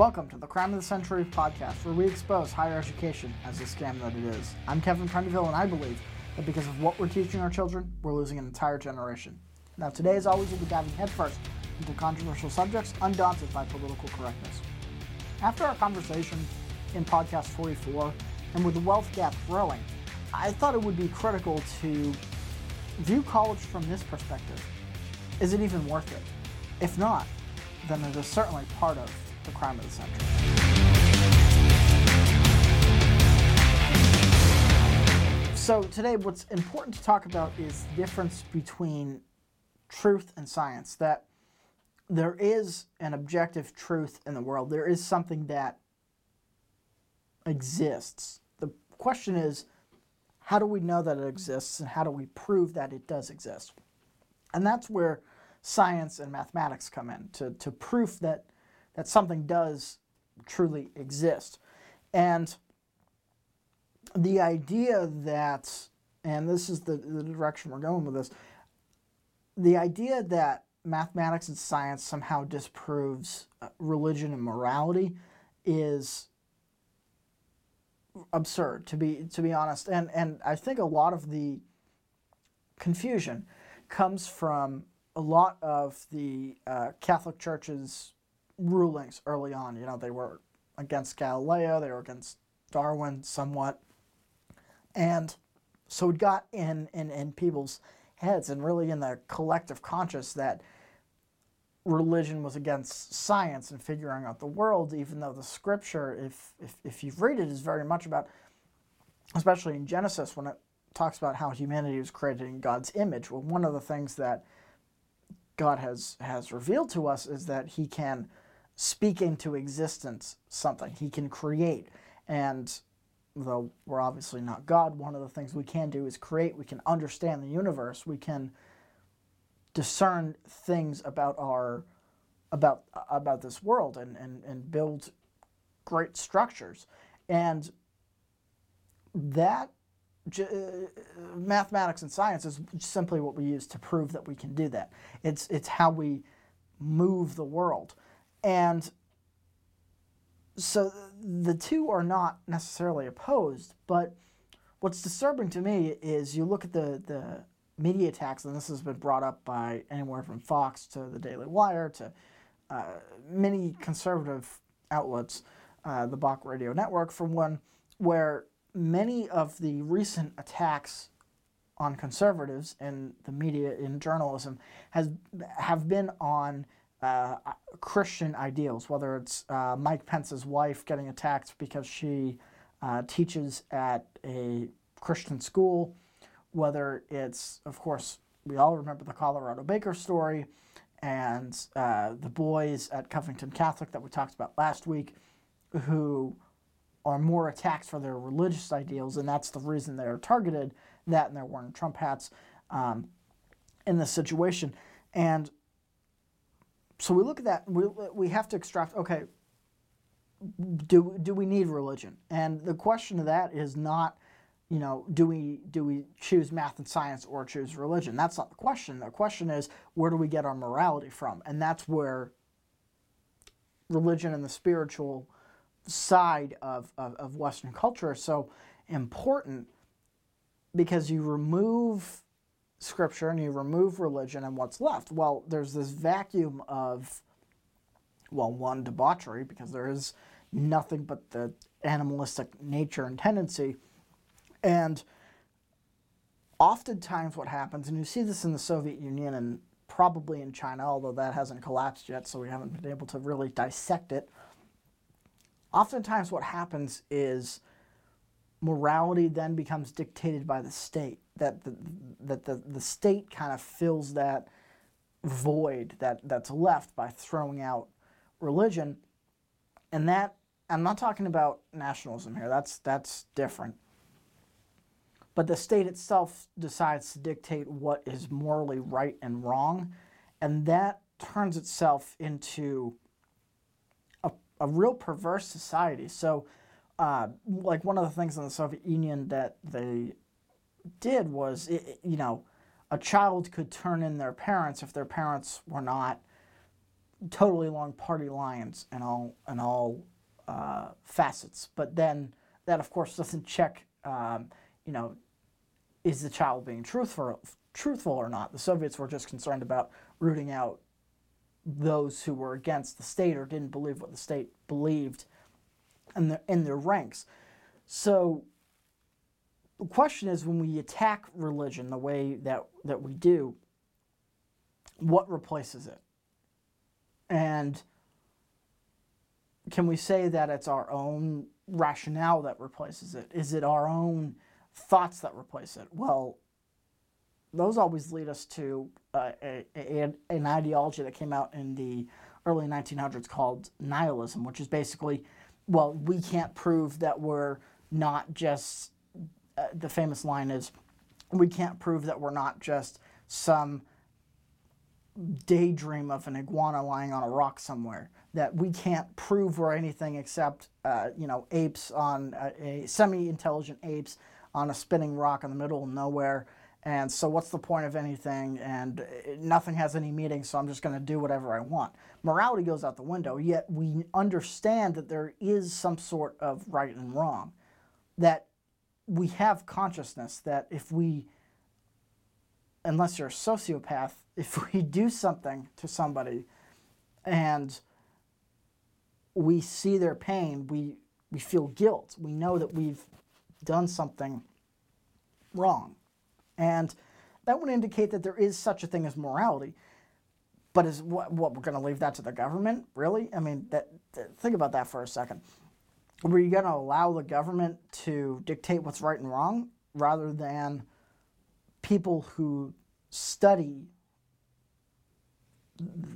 Welcome to the Crime of the Century podcast, where we expose higher education as the scam that it is. I'm Kevin Prendiville, and I believe that because of what we're teaching our children, we're losing an entire generation. Now, today, as always, we'll be diving headfirst into controversial subjects, undaunted by political correctness. After our conversation in podcast 44, and with the wealth gap growing, I thought it would be critical to view college from this perspective. Is it even worth it? If not, then it is certainly part of the crime of the century. So today what's important to talk about is the difference between truth and science. That there is an objective truth in the world. There is something that exists. The question is, how do we know that it exists and how do we prove that it does exist? And that's where science and mathematics come in to, to proof that, that something does truly exist. And the idea that, and this is the, the direction we're going with this, the idea that mathematics and science somehow disproves uh, religion and morality is absurd to be to be honest and and I think a lot of the confusion comes from a lot of the uh, Catholic Church's rulings early on. You know, they were against Galileo, they were against Darwin somewhat. And so it got in, in, in people's heads and really in the collective conscious that religion was against science and figuring out the world, even though the scripture, if, if, if you read it, is very much about, especially in Genesis, when it talks about how humanity was created in God's image. Well, one of the things that God has has revealed to us is that He can speak into existence something. He can create, and though we're obviously not God, one of the things we can do is create. We can understand the universe. We can discern things about our about about this world and and, and build great structures and that uh, mathematics and science is simply what we use to prove that we can do that. It's it's how we move the world, and so the two are not necessarily opposed. But what's disturbing to me is you look at the the media attacks, and this has been brought up by anywhere from Fox to the Daily Wire to uh, many conservative outlets, uh, the Bach Radio Network, for one, where many of the recent attacks on conservatives in the media in journalism has have been on uh, Christian ideals, whether it's uh, Mike Pence's wife getting attacked because she uh, teaches at a Christian school, whether it's, of course, we all remember the Colorado Baker story, and uh, the boys at Covington Catholic that we talked about last week, who are more attacked for their religious ideals, and that's the reason they're targeted. That and they're wearing Trump hats um, in this situation, and so we look at that. We we have to extract. Okay, do do we need religion? And the question of that is not, you know, do we do we choose math and science or choose religion? That's not the question. The question is where do we get our morality from? And that's where religion and the spiritual side of, of, of Western culture are so important because you remove scripture and you remove religion and what's left? Well, there's this vacuum of, well, one, debauchery, because there is nothing but the animalistic nature and tendency. And oftentimes what happens, and you see this in the Soviet Union and probably in China, although that hasn't collapsed yet, so we haven't been able to really dissect it oftentimes what happens is morality then becomes dictated by the state that the, that the, the state kind of fills that void that, that's left by throwing out religion and that i'm not talking about nationalism here that's that's different but the state itself decides to dictate what is morally right and wrong and that turns itself into a a real perverse society. So, uh, like one of the things in the Soviet Union that they did was, it, you know, a child could turn in their parents if their parents were not totally along party lines and all and all uh, facets. But then that, of course, doesn't check. Um, you know, is the child being truthful truthful or not? The Soviets were just concerned about rooting out those who were against the state or didn't believe what the state believed in their, in their ranks. So the question is when we attack religion the way that, that we do, what replaces it? And can we say that it's our own rationale that replaces it? Is it our own thoughts that replace it? Well, those always lead us to uh, a, a, an ideology that came out in the early 1900s called nihilism, which is basically, well, we can't prove that we're not just, uh, the famous line is, we can't prove that we're not just some daydream of an iguana lying on a rock somewhere. That we can't prove we're anything except, uh, you know, apes on a, a semi-intelligent apes on a spinning rock in the middle of nowhere. And so, what's the point of anything? And nothing has any meaning, so I'm just going to do whatever I want. Morality goes out the window, yet we understand that there is some sort of right and wrong. That we have consciousness that if we, unless you're a sociopath, if we do something to somebody and we see their pain, we, we feel guilt. We know that we've done something wrong. And that would indicate that there is such a thing as morality. But is what, what we're going to leave that to the government? Really? I mean, that, that, think about that for a second. Were you going to allow the government to dictate what's right and wrong rather than people who study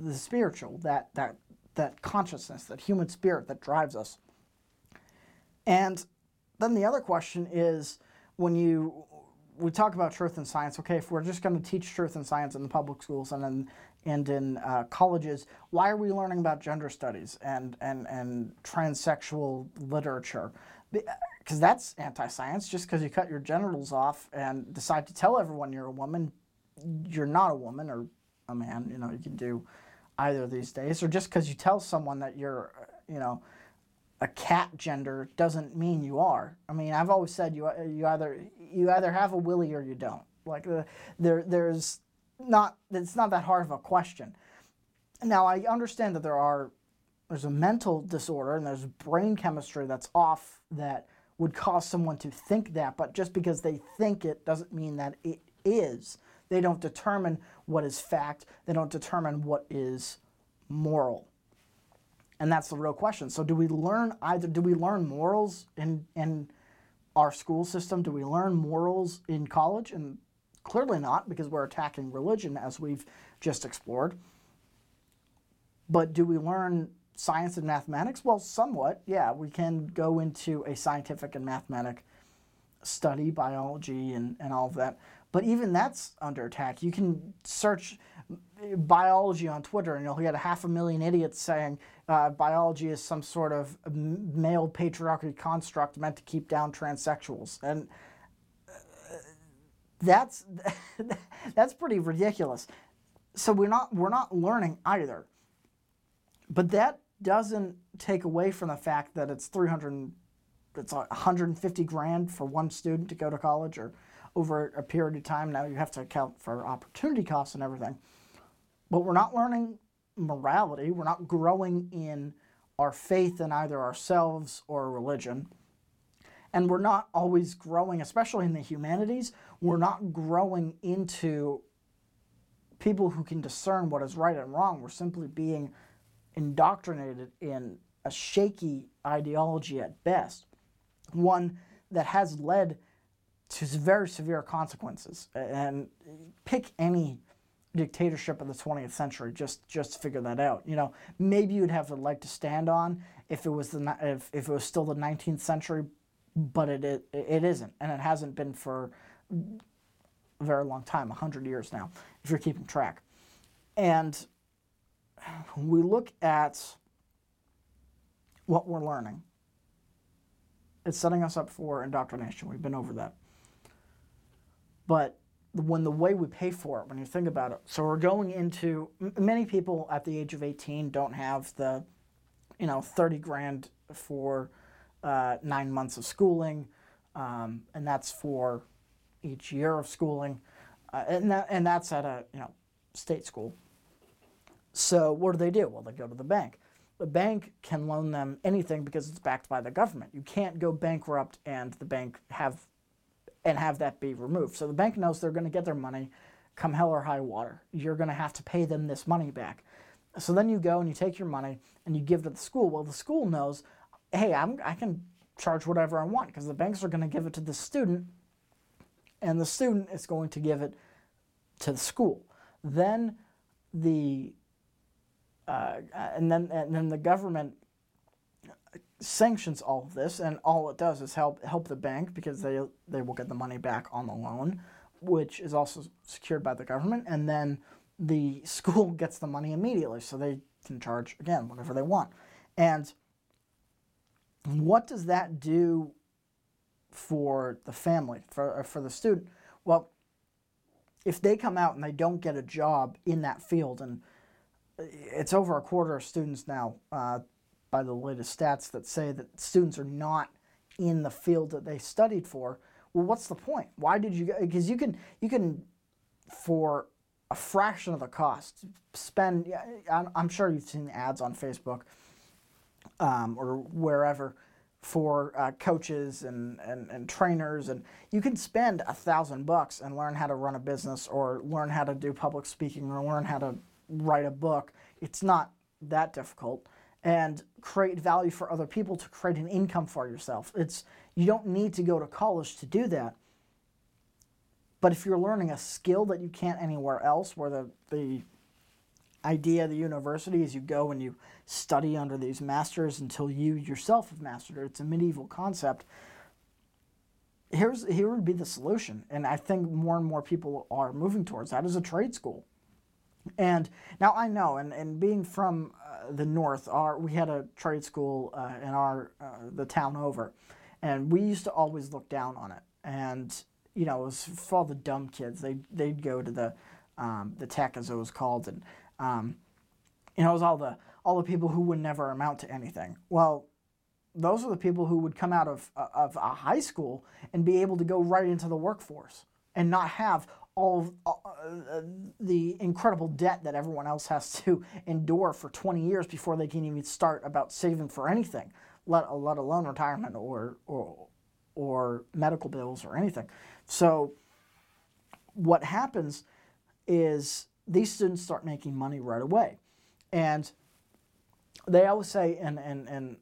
the spiritual, that, that, that consciousness, that human spirit that drives us. And then the other question is when you we talk about truth and science, okay, if we're just going to teach truth and science in the public schools and in, and in uh, colleges, why are we learning about gender studies and, and, and transsexual literature? Because that's anti science. Just because you cut your genitals off and decide to tell everyone you're a woman, you're not a woman or a man. You know, you can do either these days, or just because you tell someone that you're, you know, a cat gender doesn't mean you are. I mean, I've always said you you either you either have a willy or you don't. Like uh, there there's not it's not that hard of a question. Now I understand that there are there's a mental disorder and there's brain chemistry that's off that would cause someone to think that, but just because they think it doesn't mean that it is. They don't determine what is fact, they don't determine what is moral. And that's the real question. So do we learn either do we learn morals in in our school system? Do we learn morals in college? And clearly not because we're attacking religion as we've just explored. But do we learn science and mathematics? Well, somewhat. Yeah, we can go into a scientific and mathematic study, biology and, and all of that. But even that's under attack. You can search biology on Twitter and you'll get a half a million idiots saying uh, biology is some sort of male patriarchy construct meant to keep down transsexuals. And that's, that's pretty ridiculous. So we're not, we're not learning either. But that doesn't take away from the fact that it's 300 it's 150 grand for one student to go to college or over a period of time. Now you have to account for opportunity costs and everything. But we're not learning morality. We're not growing in our faith in either ourselves or religion. And we're not always growing, especially in the humanities, we're not growing into people who can discern what is right and wrong. We're simply being indoctrinated in a shaky ideology at best, one that has led to very severe consequences. And pick any dictatorship of the 20th century just just figure that out you know maybe you'd have a leg to stand on if it was the if, if it was still the 19th century but it, it it isn't and it hasn't been for a very long time 100 years now if you're keeping track. And we look at what we're learning. It's setting us up for indoctrination. We've been over that. But when the way we pay for it, when you think about it. So we're going into many people at the age of 18 don't have the, you know, 30 grand for uh, nine months of schooling, um, and that's for each year of schooling, uh, and that and that's at a you know state school. So what do they do? Well, they go to the bank. The bank can loan them anything because it's backed by the government. You can't go bankrupt and the bank have and have that be removed. So the bank knows they're going to get their money come hell or high water. You're going to have to pay them this money back. So then you go and you take your money and you give to the school. Well, the school knows, hey, I'm, I can charge whatever I want because the banks are going to give it to the student and the student is going to give it to the school. Then the uh, and then and then the government sanctions all of this, and all it does is help help the bank because they they will get the money back on the loan, which is also secured by the government, and then the school gets the money immediately, so they can charge again whatever they want. And what does that do for the family, for for the student? Well, if they come out and they don't get a job in that field, and it's over a quarter of students now, uh, by the latest stats that say that students are not in the field that they studied for. Well, what's the point? Why did you? Because you can you can for a fraction of the cost spend. I'm sure you've seen ads on Facebook um, or wherever for uh, coaches and, and, and trainers and you can spend a thousand bucks and learn how to run a business or learn how to do public speaking or learn how to write a book it's not that difficult and create value for other people to create an income for yourself. It's you don't need to go to college to do that. But if you're learning a skill that you can't anywhere else, where the, the idea of the university is you go and you study under these masters until you yourself have mastered it. It's a medieval concept. Here's here would be the solution, and I think more and more people are moving towards that as a trade school. And now I know, and, and being from uh, the north, our we had a trade school uh, in our uh, the town over, and we used to always look down on it. And you know, it was for all the dumb kids. They they'd go to the um, the tech as it was called, and um, you know, it was all the all the people who would never amount to anything. Well, those are the people who would come out of of a high school and be able to go right into the workforce and not have all uh, uh, the incredible debt that everyone else has to endure for 20 years before they can even start about saving for anything, let, let alone retirement or, or, or medical bills or anything. So, what happens is these students start making money right away. And they always say, and, and, and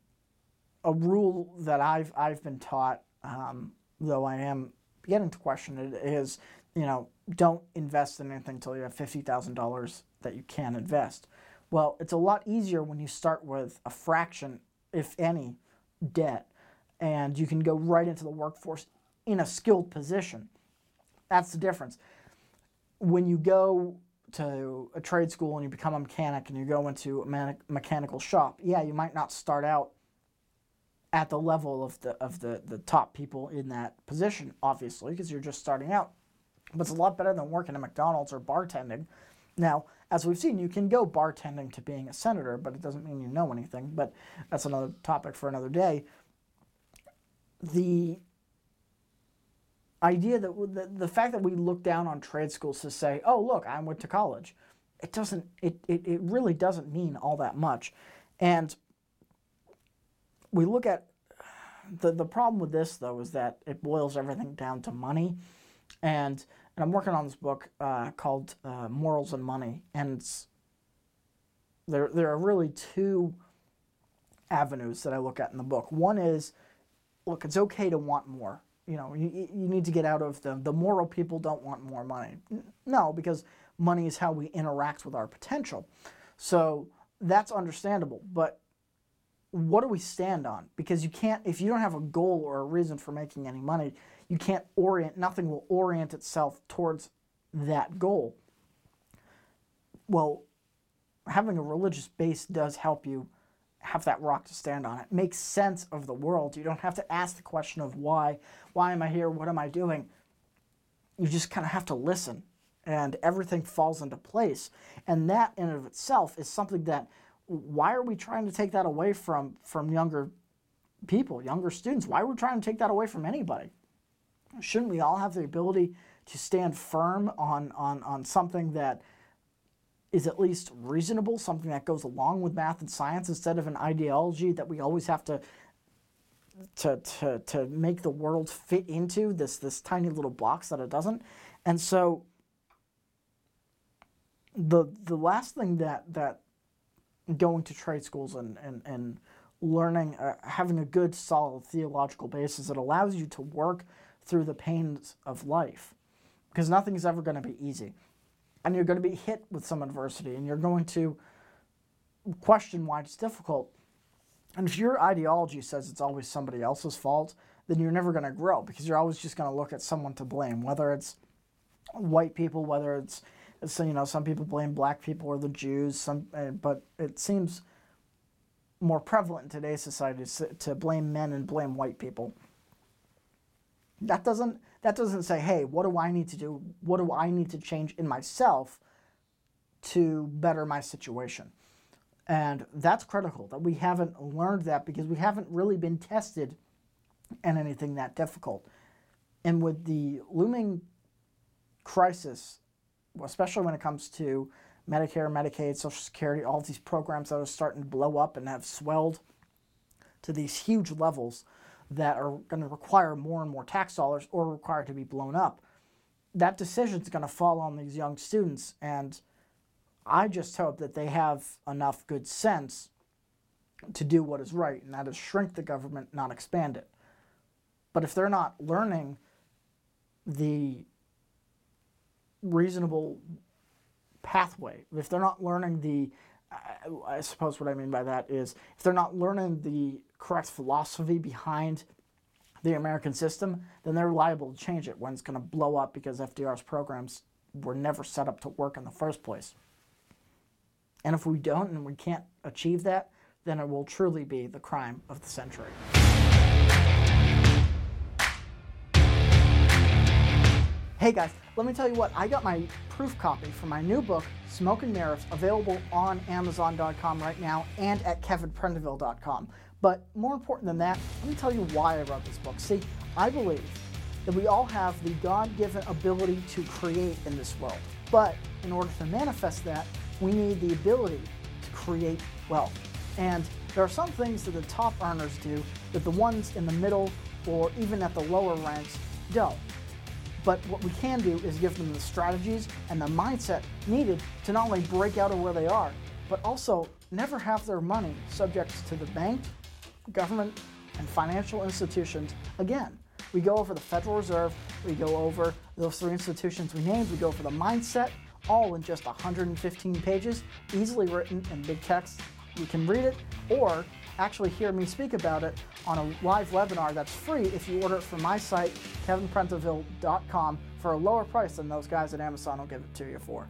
a rule that I've, I've been taught, um, though I am beginning to question it, is you know, don't invest in anything until you have $50,000 that you can invest. Well, it's a lot easier when you start with a fraction, if any, debt, and you can go right into the workforce in a skilled position. That's the difference. When you go to a trade school and you become a mechanic and you go into a mechanical shop, yeah, you might not start out at the level of the of the, the top people in that position, obviously, because you're just starting out but it's a lot better than working at McDonald's or bartending. Now, as we've seen, you can go bartending to being a senator, but it doesn't mean you know anything. But that's another topic for another day. The idea that the, the fact that we look down on trade schools to say, oh, look, I went to college, it doesn't, it, it, it really doesn't mean all that much. And we look at the, the problem with this, though, is that it boils everything down to money. And and I'm working on this book uh, called uh, Morals and Money, and there there are really two avenues that I look at in the book. One is, look, it's okay to want more. You know, you, you need to get out of the the moral people don't want more money. No, because money is how we interact with our potential. So that's understandable, but what do we stand on? Because you can't, if you don't have a goal or a reason for making any money, you can't orient, nothing will orient itself towards that goal. Well, having a religious base does help you have that rock to stand on. It makes sense of the world. You don't have to ask the question of why. Why am I here? What am I doing? you just kind of have to listen and everything falls into place. And that in and of itself is something that why are we trying to take that away from from younger people, younger students? Why are we trying to take that away from anybody? Shouldn't we all have the ability to stand firm on on on something that is at least reasonable, something that goes along with math and science instead of an ideology that we always have to to, to, to make the world fit into this this tiny little box that it doesn't. And so the the last thing that that going to trade schools and and, and learning uh, having a good solid theological basis it allows you to work through the pains of life because nothing is ever going to be easy and you're going to be hit with some adversity and you're going to question why it's difficult and if your ideology says it's always somebody else's fault then you're never going to grow because you're always just going to look at someone to blame whether it's white people whether it's you know some people blame black people or the Jews. Some, uh, but it seems more prevalent in today's society to blame men and blame white people. That doesn't that doesn't say, hey, what do I need to do? What do I need to change in myself to better my situation? And that's critical that we haven't learned that because we haven't really been tested in anything that difficult. And with the looming crisis especially when it comes to Medicare, Medicaid, Social Security, all these programs that are starting to blow up and have swelled to these huge levels that are going to require more and more tax dollars or require to be blown up. That decision is going to fall on these young students, and I just hope that they have enough good sense to do what is right, and that is shrink the government, not expand it. But if they're not learning the reasonable pathway, if they're not learning the, I suppose what I mean by that is if they're not learning the correct philosophy behind the American system, then they're liable to change it when it's going to blow up because FDR's programs were never set up to work in the first place. And if we don't and we can't achieve that, then it will truly be the crime of the century. Hey guys, let me tell you what, I got my proof copy for my new book, Smoke and Mirrors, available on Amazon.com right now and at kevinprendiville.com. But more important than that, let me tell you why I wrote this book. See, I believe that we all have the God given ability to create in this world. But in order to manifest that, we need the ability to create wealth. And there are some things that the top earners do that the ones in the middle or even at the lower ranks don't. But what we can do is give them the strategies and the mindset needed to not only break out of where they are, but also never have their money subject to the bank, government, and financial institutions again. We go over the Federal Reserve, we go over those three institutions we named, we go over the mindset, all in just 115 pages, easily written in big text. You can read it, or actually hear me speak about it on a live webinar that's free if you order it from my site, kevinprendiville.com, for a lower price than those guys at Amazon will give it to you for.